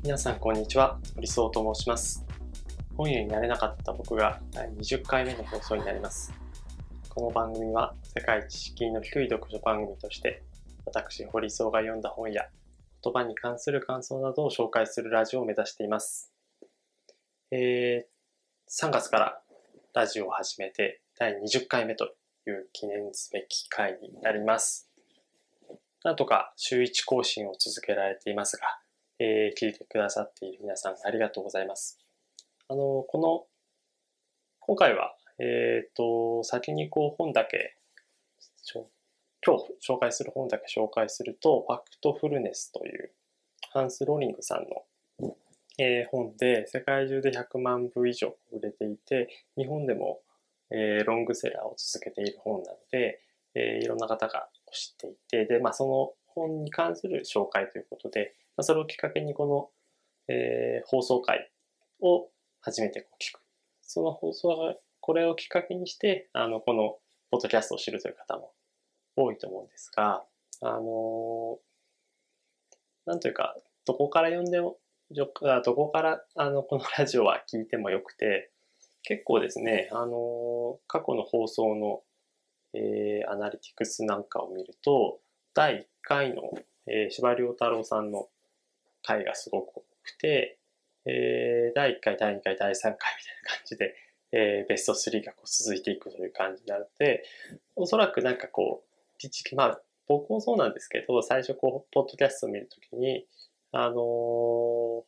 皆さんこんにちは、理想と申します。本屋になれなかった僕が第20回目の放送になります。この番組は世界一敷居の低い読書番組として、私、堀荘が読んだ本や言葉に関する感想などを紹介するラジオを目指しています。えー、3月からラジオを始めて第20回目という記念すべき回になります。なんとか週1更新を続けられていますが、えー聞いてくださっている皆さんありがとうございます。あの、この、今回は、えっ、と、先にこう本だけ、今日紹介する本だけ紹介すると、ファクトフルネスというハンス・ローリングさんの、えー本で世界中で100万部以上売れていて、日本でも、えーロングセラーを続けている本なので、えーいろんな方が知っていて、で、まあ、その本に関する紹介ということで、まあ、それをきっかけにこの、えー放送回を初めてこう聞く。その放送が、これをきっかけにして、あの、このポッドキャストを知るという方も多いと思うんですが、あのーなんというか、どこから読んでも、どこから、あの、このラジオは聞いてもよくて、結構ですね、あのー過去の放送の、えーアナリティクスなんかを見ると、第1回の、えー、司馬遼太郎さんの回がすごく多くて、えー第1回、第2回、第3回みたいな感じで、えーベスト3がこう続いていくという感じなので、おそらくなんかこう、ピチまあ、僕もそうなんですけど、最初こう、ポッドキャストを見るときに、あのー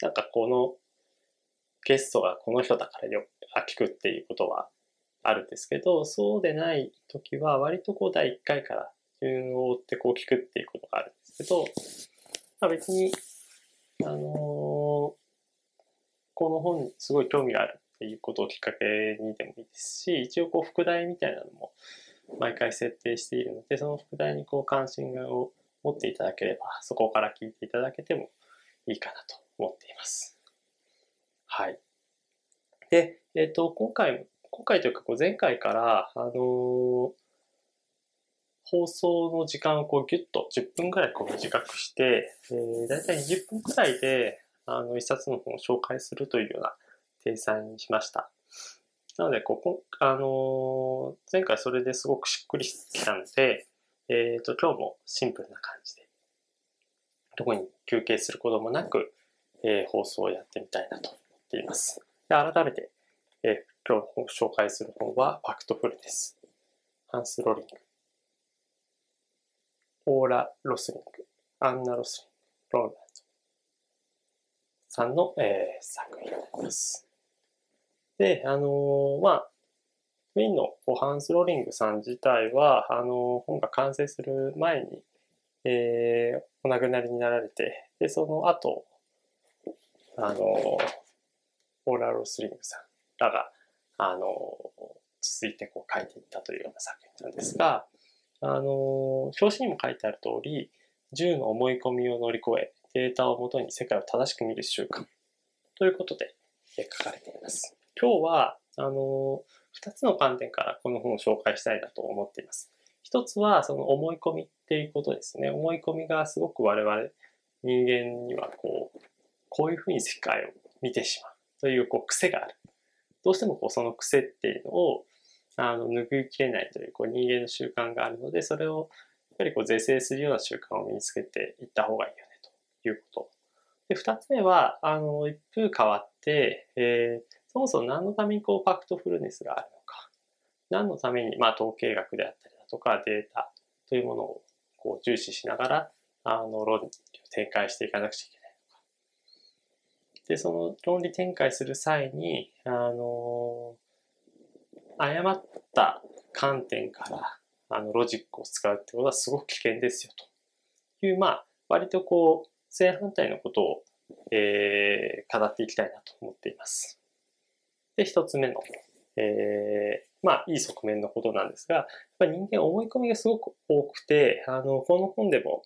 なんかこの、ゲストがこの人だからよ、あ、聞くっていうことはあるんですけど、そうでない時は割とこう第1回から順を追ってこう聞くっていうことがあるんですけど、まあ、別に、あのーこの本にすごい興味があるっていうことをきっかけにでもいいですし、一応こう副題みたいなのも毎回設定しているので、その副題にこう関心を持っていただければ、そこから聞いていただけてもいいかなと思っています。はい。で、えっ、と、今回、今回というかこう前回から、あのー放送の時間をこうギュッと10分くらいこう短くして、えー、だいたい20分くらいであの一冊の本を紹介するというような体裁にしました。なので、ここ、あのー前回それですごくしっくりきたので、えっ、と、今日もシンプルな感じで、どこに休憩することもなく、えー放送をやってみたいなと思っています。で改めて、えー今日紹介する本は、ファクトフルネスです。ハンス・ロスリング。オーラ・ロスリング、アンナ・ロスリング、ローランドさんの、えー作品になります。で、あのーまあ、メインのこうハンス・ローリングさん自体は、あのー本が完成する前に、えーお亡くなりになられて、で、その後、あのーオーラ・ロスリングさんらが、あのー続いてこう書いていったというような作品なんですが、あの、表紙にも書いてある通り、10の思い込みを乗り越え、データをもとに世界を正しく見る習慣ということで書かれています。今日は、あの、2つの観点からこの本を紹介したいなと思っています。一つは、その思い込みっていうことですね。思い込みがすごく我々人間にはこう、こういうふうに世界を見てしまうというこう癖がある。どうしてもこうその癖っていうのをあの拭いきれないというこう人間の習慣があるので、それをやっぱりこう是正するような習慣を身につけていった方がいいよねということ。で、二つ目は、あの、一風変わって、えーそもそも何のためにこうファクトフルネスがあるのか、何のために、まあ、統計学であったりだとかデータというものをこう重視しながら、あの、論理を展開していかなくちゃいけないのか。で、その論理展開する際に、あの、誤った観点からあのロジックを使うってことはすごく危険ですよという、まあ、割とこう、正反対のことを、えー語っていきたいなと思っています。で、一つ目の、えーまあ、いい側面のことなんですが、やっぱり人間思い込みがすごく多くて、あの、この本でも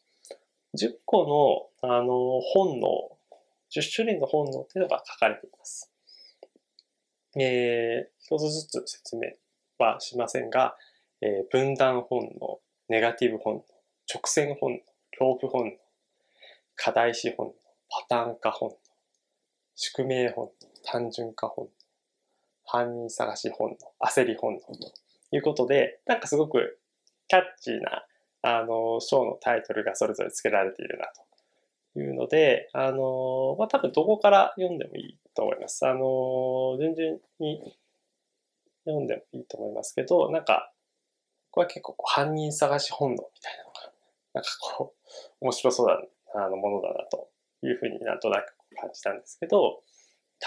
10個の、あの、本能、10種類の本能っていうのが書かれています。えー一つずつ説明はしませんが、えー分断本能、ネガティブ本能、直線本能、恐怖本能、課題視本能、パターン化本能、宿命本能、単純化本能、犯人探し本能、焦り本能ということで、なんかすごくキャッチーな、あの、章のタイトルがそれぞれ付けられているなというので、あの、まあ、多分どこから読んでもいいと思います。あの、順々に読んでもいいと思いますけど、なんか、これは結構こう犯人探し本能みたいなのが、なんかこう、面白そうだあのものだなというふうになんとなく感じたんですけど、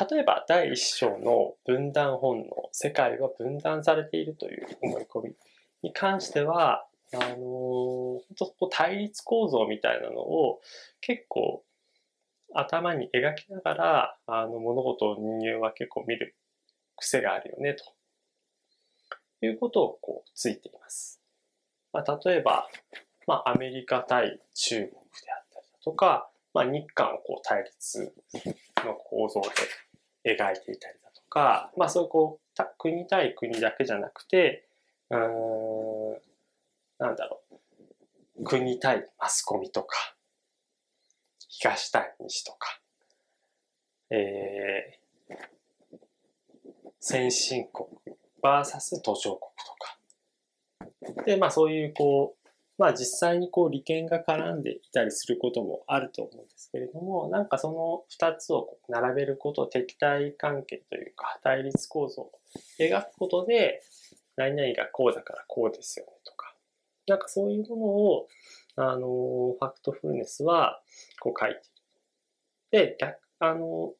例えば第一章の分断本能、世界は分断されているという思い込みに関しては、あのー、本当対立構造みたいなのを結構頭に描きながら、あの物事を人間は結構見る癖があるよね、ということをこうついています。まあ、例えば、まあ、アメリカ対中国であったりだとか、まあ、日韓をこう対立の構造で描いていたりだとか、まあ、そういうこう国対国だけじゃなくて、うん、なんだろう、国対マスコミとか、東対西とか、えー、先進国 VS 途上国とか。で、まあそういうこう、まあ実際にこう利権が絡んでいたりすることもあると思うんですけれども、なんかその二つを並べること、敵対関係というか対立構造を描くことで、何々がこうだからこうですよねとか、なんかそういうものを、あの、ファクトフルネスはこう書いてる。で、逆、あの、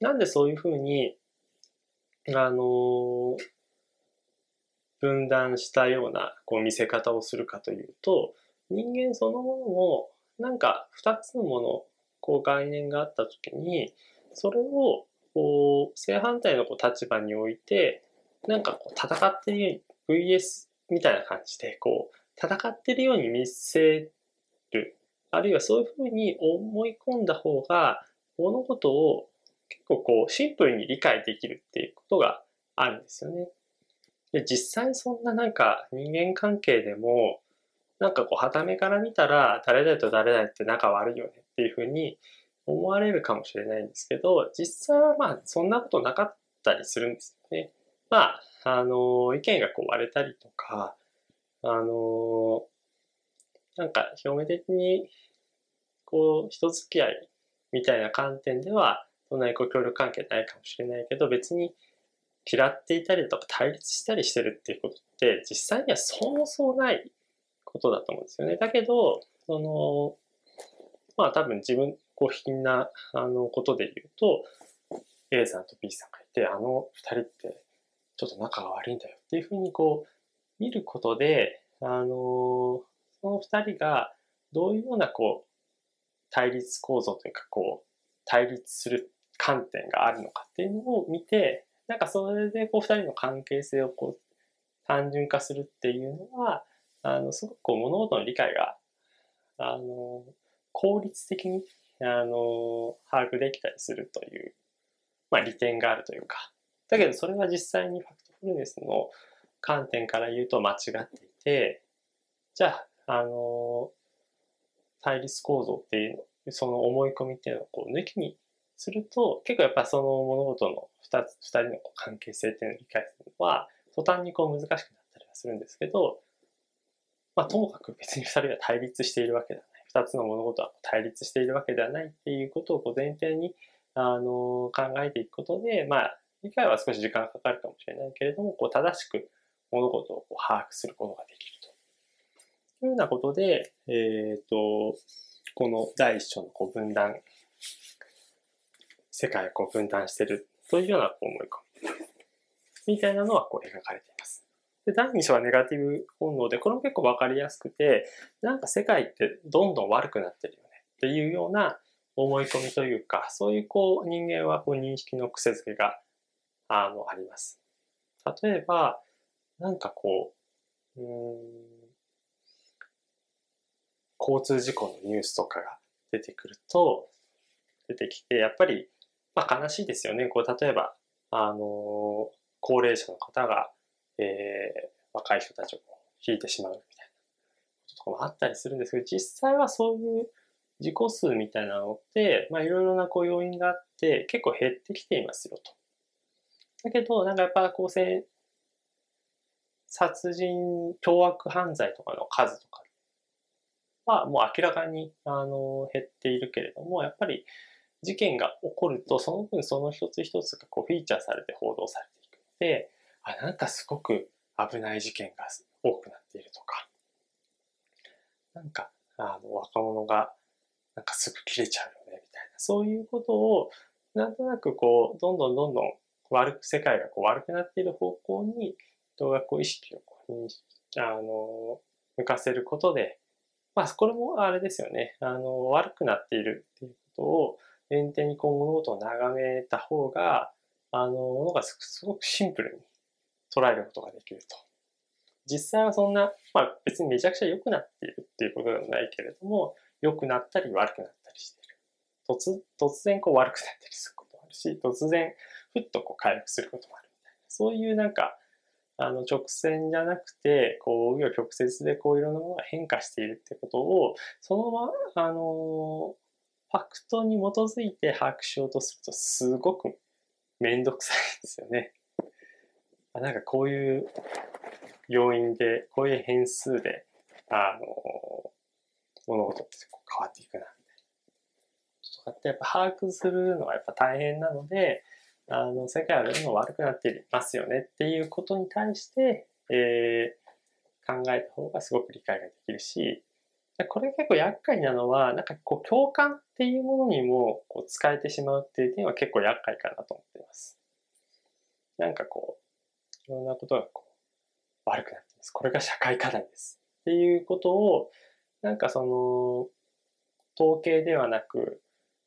なんでそういうふうに、あの、分断したようなこう見せ方をするかというと人間そのものもなんか2つのものこう概念があった時にそれをこう正反対のこう立場においてなんかこう戦ってる VS みたいな感じでこう戦ってるように見せるあるいはそういうふうに思い込んだ方が物事を結構こうシンプルに理解できるっていうことがあるんですよね。で、実際そんななんか人間関係でも、なんかこう、はためから見たら、誰々と誰々って仲悪いよねっていうふうに思われるかもしれないんですけど、実際はまあ、そんなことなかったりするんですよね。まあ、あの、意見がこう割れたりとか、あの、なんか表面的に、こう、人付き合いみたいな観点では、そんなにこう協力関係ないかもしれないけど、別に嫌っていたりとか対立したりしてるっていうことって実際にはそうそうないことだと思うんですよね。だけど、その、まあ多分自分、こう品なあのことで言うと、A さんと B さんがいて、あの二人ってちょっと仲が悪いんだよっていうふうにこう見ることで、あの、その二人がどういうようなこう対立構造というかこう対立する観点があるのかっていうのを見て、なんかそれでこう二人の関係性をこう単純化するっていうのは、あの、すごくこう物事の理解が、あの、効率的に、あの、把握できたりするという、まあ利点があるというか。だけどそれは実際にファクトフルネスの観点から言うと間違っていて、じゃあ、あの、対立構造っていうの、その思い込みっていうのをこう抜きにすると、結構やっぱその物事の二つ、二人の関係性っていうのを理解するのは、途端にこう難しくなったりはするんですけど、まあともかく別に二人は対立しているわけではない。二つの物事は対立しているわけではないっていうことをこう前提に、あの、考えていくことで、まあ、理解は少し時間がかかるかもしれないけれども、こう正しく物事を把握することができると。というようなことで、えっ、ー、と、この第一章のこう分断世界をこう分断してるというようなこう思い込みみたいなのはこう描かれています。で、第2章はネガティブ本能で、これも結構わかりやすくて、なんか世界ってどんどん悪くなってるよねっていうような思い込みというか、そういうこう人間はこう認識の癖づけがあのあります。例えば、なんかこう、うん交通事故のニュースとかが出てくると、出てきて、やっぱりまあ、悲しいですよね。こう例えば、あの高齢者の方が、えー、若い人たちを引いてしまうみたいなこととかもあったりするんですけど、実際はそういう事故数みたいなのって、まあいろいろなこう要因があって結構減ってきていますよと。だけど、なんかやっぱこう殺人、凶悪犯罪とかの数とかはもう明らかにあの減っているけれども、やっぱり事件が起こると、その分その一つ一つがこうフィーチャーされて報道されていくので、あ、なんかすごく危ない事件が多くなっているとか、なんか、あの、若者がなんかすぐ切れちゃうよね、みたいな、そういうことを、なんとなくこう、どんどんどんどん悪く、世界がこう悪くなっている方向に、人がこう意識を、あの、向かせることで、まあ、これもあれですよね。あの、悪くなっているっていうことを、前提にこう物事を眺めた方が、あの、ものがすごくシンプルに捉えることができると。実際はそんな、まあ別にめちゃくちゃ良くなっているっていうことでもないけれども、良くなったり悪くなったりしている。突、突然こう悪くなったりすることもあるし、突然ふっとこう回復することもあるみたいな。そういうなんか、あの直線じゃなくて、こう、紆余曲折でこういろんなものが変化しているってことを、そのまま、あのファクトに基づいて把握しようとすると、すごくめんどくさいですよね。あなんかこういう要因で、こういう変数で、あの、物事ってこう変わっていく、な。とかってやっぱ把握するのはやっぱ大変なので、あの、世界はどんどん悪くなってますよねっていうことに対して、えー、考えた方がすごく理解ができるし、これ結構厄介なのは、なんかこう共感っていうものにもこう使えてしまうっていう点は結構厄介かなと思っています。なんかこう、いろんなことがこう悪くなってます。これが社会課題です。っていうことを、なんかその、統計ではなく、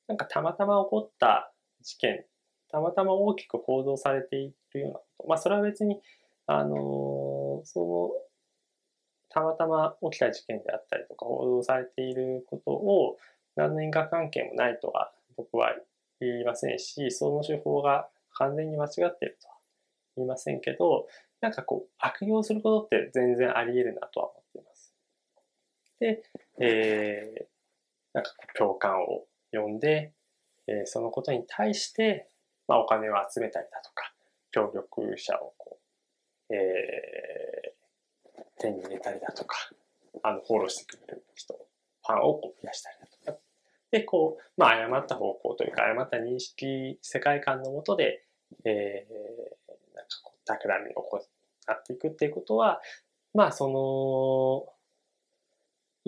なんかたまたま起こった事件、たまたま大きく報道されているようなこと。まあそれは別に、あのそのたまたま起きた事件であったりとか報道されていることを何の因果関係もないとは僕は言いませんし、その手法が完全に間違っているとは言いませんけど、なんかこう悪用することって全然あり得るなとは思っています。で、えー、なんか共感を呼んで、えー、そのことに対して、まあ、お金を集めたりだとか、協力者をこう、えー、手に入れたりだとか、あの、フォローしてくれる人、ファンをこう増やしたりだとか。で、こう、まあ、誤った方向というか、誤った認識、世界観のもとで、えー、なんかこう、企みをこう、なっていくっていうことは、まあ、その、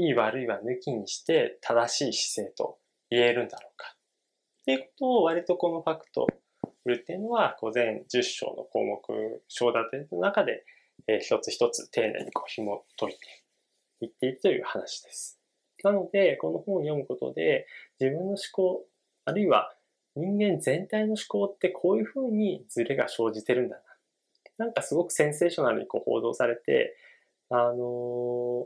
いい悪いは抜きにして正しい姿勢と言えるんだろうか。っていうことを割とこのファクトルっていうのは、こう全10章の項目、章立ての中でえー、一つ一つ丁寧にこう紐解いていっているという話です。なので、この本を読むことで、自分の思考、あるいは人間全体の思考ってこういうふうにズレが生じてるんだな。なんかすごくセンセーショナルにこう報道されて、あのー、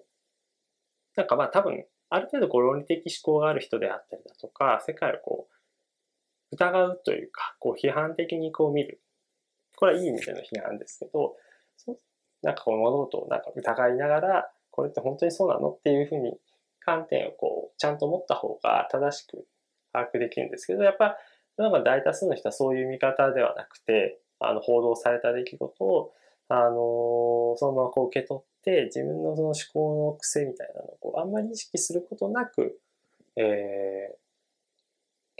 なんかまあ多分、ある程度こう論理的思考がある人であったりだとか、世界をこう、疑うというか、こう批判的にこう見る。これはいい意味での批判ですけど、なんかこの物事をなんか疑いながら、これって本当にそうなのっていうふうに観点をこう、ちゃんと持った方が正しく把握できるんですけど、やっぱ、大多数の人はそういう見方ではなくて、あの、報道された出来事を、あのそのままこう受け取って、自分のその思考の癖みたいなのをこうあんまり意識することなく、えー、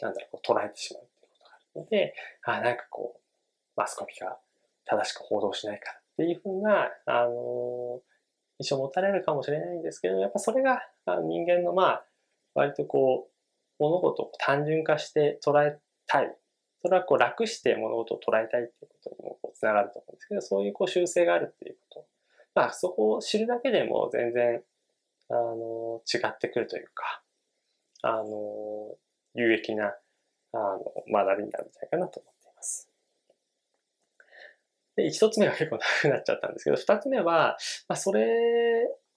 なんだろう、こう捉えてしまうっていうことがあるので、あ、なんかこう、マスコミが正しく報道しないからっていうふうな、あの、印象を持たれるかもしれないんですけど、やっぱそれが人間のまあ、割とこう、物事を単純化して捉えたい。それはこう楽して物事を捉えたいっていうことにもこうつながると思うんですけど、そういうこう習性があるっていうこと。まあそこを知るだけでも全然、あの、違ってくるというか、あの、有益な、あの、学びになるんじゃないかなと思っています。で、一つ目は結構長くなっちゃったんですけど、二つ目は、まあ、それ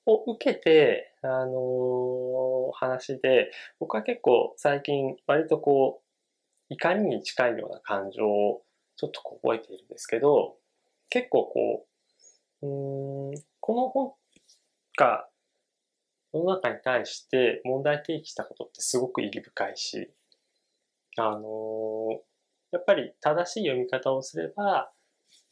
を受けて、あのー、話で、僕は結構最近割とこう、怒りに近いような感情をちょっと覚えているんですけど、結構こう、うん、この本が世の中に対して問題提起したことってすごく意義深いし、あのやっぱり正しい読み方をすれば、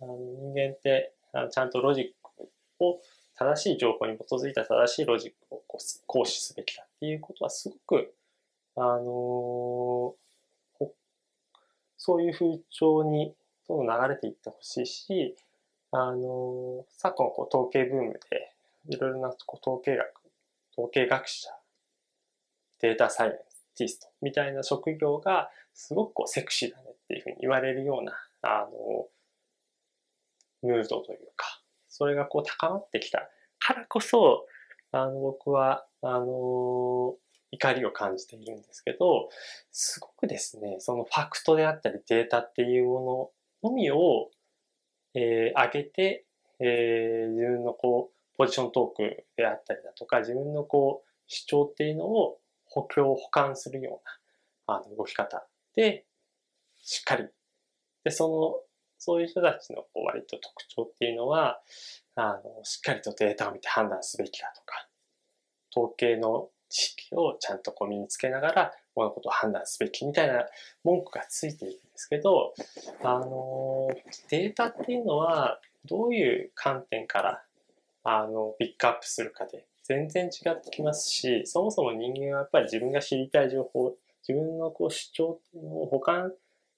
あの人間ってあのちゃんとロジックを正しい情報に基づいた正しいロジックを行使すべきだっていうことはすごく、あのそういう風潮にどんどん流れていってほしいし、あの昨今こう統計ブームでいろいろなこう統計学、統計学者、データサイエンティストみたいな職業がすごくこうセクシーだねっていうふうに言われるような、あの、ムードというか、それがこう高まってきたからこそ、あの、僕は、あの、怒りを感じているんですけど、すごくですね、そのファクトであったりデータっていうもののみを、えー、上げて、えー、自分のこう、ポジショントークであったりだとか、自分のこう、主張っていうのを補強、補完するような、あの、動き方で、しっかり。で、その、そういう人たちのこう割と特徴っていうのは、あの、しっかりとデータを見て判断すべきだとか、統計の知識をちゃんとこう身につけながら物事を判断すべきみたいな文句がついているんですけど、あの、データっていうのはどういう観点からあのピックアップするかで。全然違ってきますし、そもそも人間はやっぱり自分が知りたい情報、自分のこう主張っていうのを保管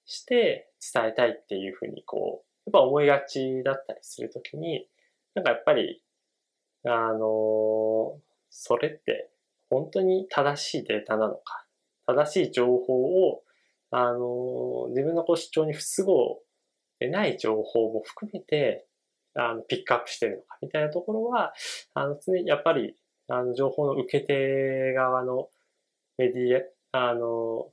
して伝えたいっていうふうにこう、やっぱ思いがちだったりするときに、なんかやっぱり、あの、それって本当に正しいデータなのか、正しい情報を、あの、自分のこう主張に不都合でない情報も含めて、あの、ピックアップしてるのか、みたいなところは、あの、常にやっぱり、あの、情報の受け手側のメディア、あの、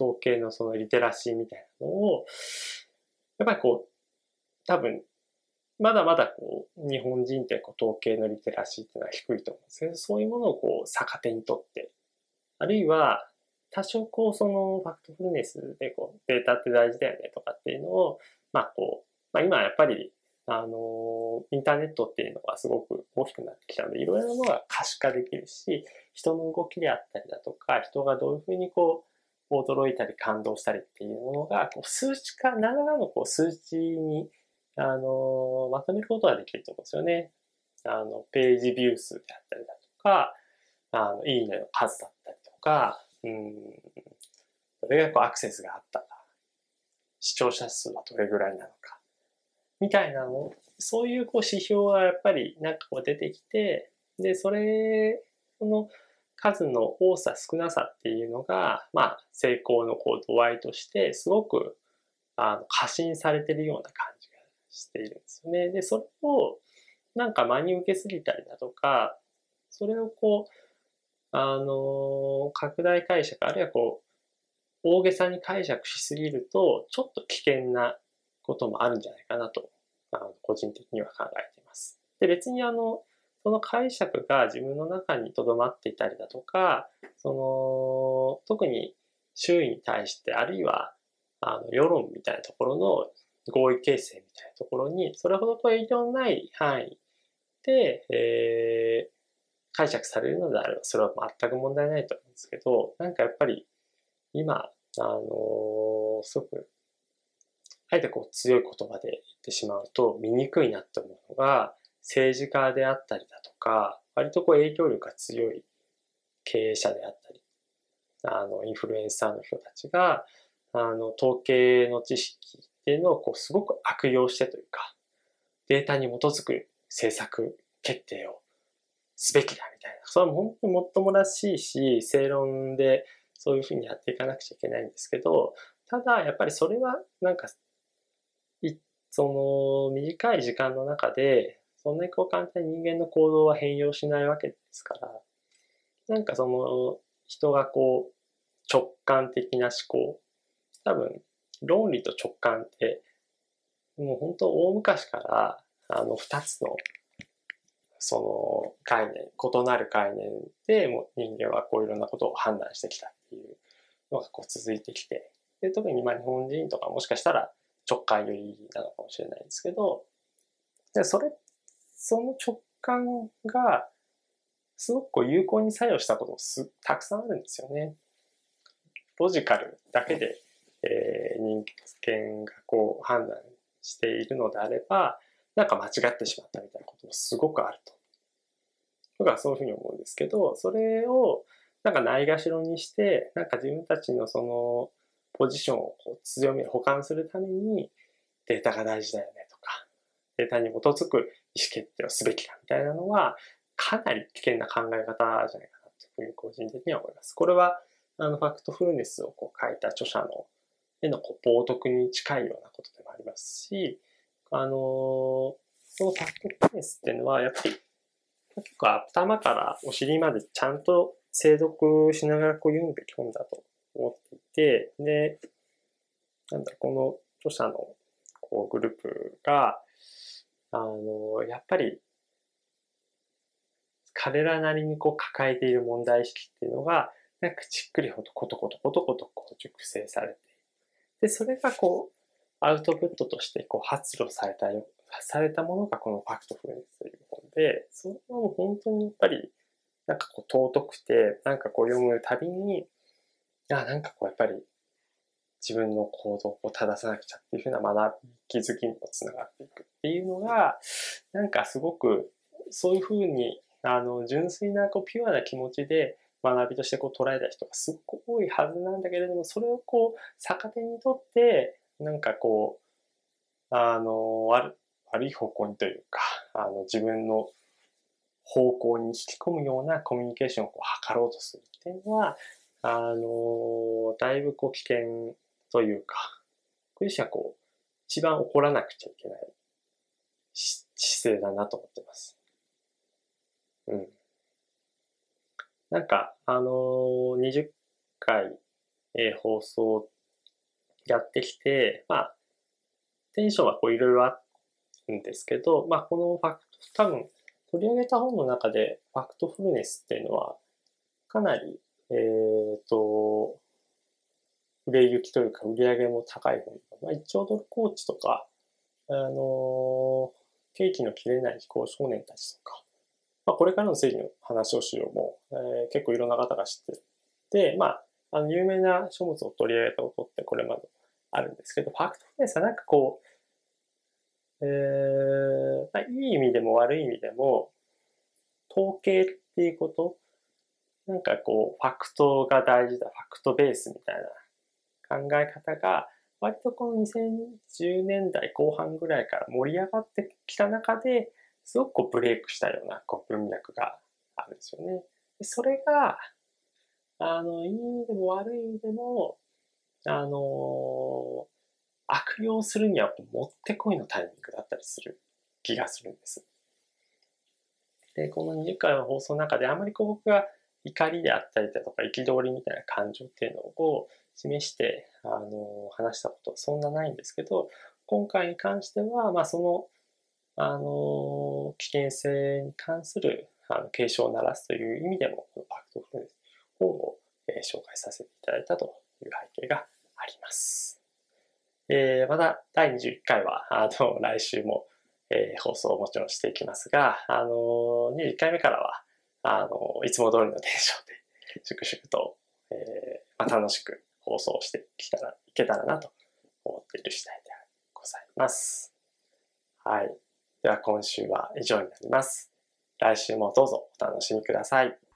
統計のそのリテラシーみたいなのを、やっぱりこう、多分、まだまだこう、日本人ってこう統計のリテラシーっていうのは低いと思うんですけど、そういうものをこう、逆手にとって、あるいは、多少こう、そのファクトフルネスでこう、データって大事だよねとかっていうのを、まあこう、まあ今やっぱり、あの、インターネットっていうのがすごく大きくなってきたので、いろいろなものが可視化できるし、人の動きであったりだとか、人がどういうふうにこう、驚いたり感動したりっていうものが、こう数値化、何らかのこう数値にあの、まとめることができると思うんですよね。あの、ページビュー数であったりだとか、あの、いいねの数だったりとか、うん、どれぐらいこうアクセスがあったか、視聴者数はどれぐらいなのか、みたいなの、そういうこう指標がやっぱりなんかこう出てきて、で、それ、の数の多さ少なさっていうのが、まあ、成功のこう度合いとして、すごく、あの、過信されてるような感じがしているんですよね。で、それをなんか真に受けすぎたりだとか、それをこう、あの、拡大解釈、あるいはこう、大げさに解釈しすぎると、ちょっと危険なこともあるんじゃないかなと、あの個人的には考えています。で、別にあの、その解釈が自分の中に留まっていたりだとか、その、特に周囲に対して、あるいは、あの、世論みたいなところの合意形成みたいなところに、それほどと影響のない範囲で、えー、解釈されるのであれば、それは全く問題ないと思うんですけど、なんかやっぱり、今、あのー、すごく、あえてこう強い言葉で言ってしまうと見にくいなって思うのが、政治家であったりだとか、割とこう影響力が強い経営者であったり、あの、インフルエンサーの人たちが、あの、統計の知識っていうのをこうすごく悪用してというか、データに基づく政策決定をすべきだみたいな。それは本当にもっともらしいし、正論でそういうふうにやっていかなくちゃいけないんですけど、ただやっぱりそれはなんか、その短い時間の中で、そんなにこう簡単に人間の行動は変容しないわけですから、なんかその人がこう直感的な思考、多分論理と直感って、もう本当大昔から、あの、二つの、その概念、異なる概念で、も人間はこういろんなことを判断してきたっていうのがこう続いてきて、で特に今日本人とかもしかしたら直感よりなのかもしれないんですけど、でそれ、その直感が、すごくこう有効に作用したこともすたくさんあるんですよね。ロジカルだけで、えー、人間がこう判断しているのであれば、なんか間違ってしまったみたいなこともすごくあると。僕はそういうふうに思うんですけど、それをなんかないがしろにして、なんか自分たちのそのポジションをこう強め、保管するためにデータが大事だよねとか、データに基づく意思決定をすべきだみたいなのは、かなり危険な考え方じゃないかなというふうに個人的には思います。これは、あの、ファクトフルネスをこう書いた著者のへのこう冒涜に近いようなことでもありますし、あのー、このファクトフルネスっていうのは、やっぱり結構頭からお尻までちゃんと精読しながらこう読むべき本だと思っていて、で、なんだ、この著者のこうグループが、あの、やっぱり彼らなりにこう抱えている問題意識っていうのが、なんかじっくりほとことことことことこう熟成されて、で、それがこう、アウトプットとしてこう発露されたよ、されたものがこのファクトフルネスという本で、それはもう本当にやっぱり、なんかこう尊くて、なんかこう読むたびに、あ、なんかこうやっぱり自分の行動を正さなくちゃっていうふうな学び、気づきにもつながっていくっていうのが、なんかすごくそういうふうにあの、純粋なこうピュアな気持ちで学びとしてこう捉えた人がすっごく多いはずなんだけれども、それをこう逆手にとって、なんかこう、あの、悪悪い方向にというか、あの、自分の方向に引き込むようなコミュニケーションをこう図ろうとするっていうのは、あの、だいぶこう危険というか、これはこう、一番怒らなくちゃいけない姿勢だなと思ってます。うん。なんか、あのー、20回、えー、放送やってきて、まあ、テンションはこういろいろあるんですけど、まあ、このファクト、多分、取り上げた本の中で、ファクトフルネスっていうのは、かなり、えっ、ー、と、売れ行きというか、売り上げも高い本。まあ、1兆ドルコーチとか、あのー、景気の切れない飛行少年たちとか、まあ、これからの正義の話をしようも、えー、結構いろんな方が知ってて、まあ、あの、有名な書物を取り上げたことってこれまであるんですけど、ファクトフルネスはなんかこう、えー、まあ、いい意味でも悪い意味でも、統計っていうこと、なんかこう、ファクトが大事だ、ファクトベースみたいな考え方が、割とこの2010年代後半ぐらいから盛り上がってきた中で、すごくこうブレイクしたようなこう文脈があるんですよね。それが、あの、いい意味でも悪い意味でも、あの、悪用するにはもってこいのタイミングだったりする気がするんです。で、この20回の放送の中であまりこう僕が怒りであったりだとか憤りみたいな感情っていうのを示して、あの、話したことはそんなないんですけど、今回に関しては、まあそのあの、危険性に関するあの警鐘を鳴らすという意味でも、このパクトフルネス本を、えー、紹介させていただいたという背景があります。えー、また第21回は、あの、来週も、えー、放送をもちろんしていきますが、あの、21回目からは、あの、いつも通りのテンションで、粛々と、えーまあ、楽しく放送してきたら、いけたらなと思っている次第でございます。はい。では今週は以上になります。来週もどうぞお楽しみください。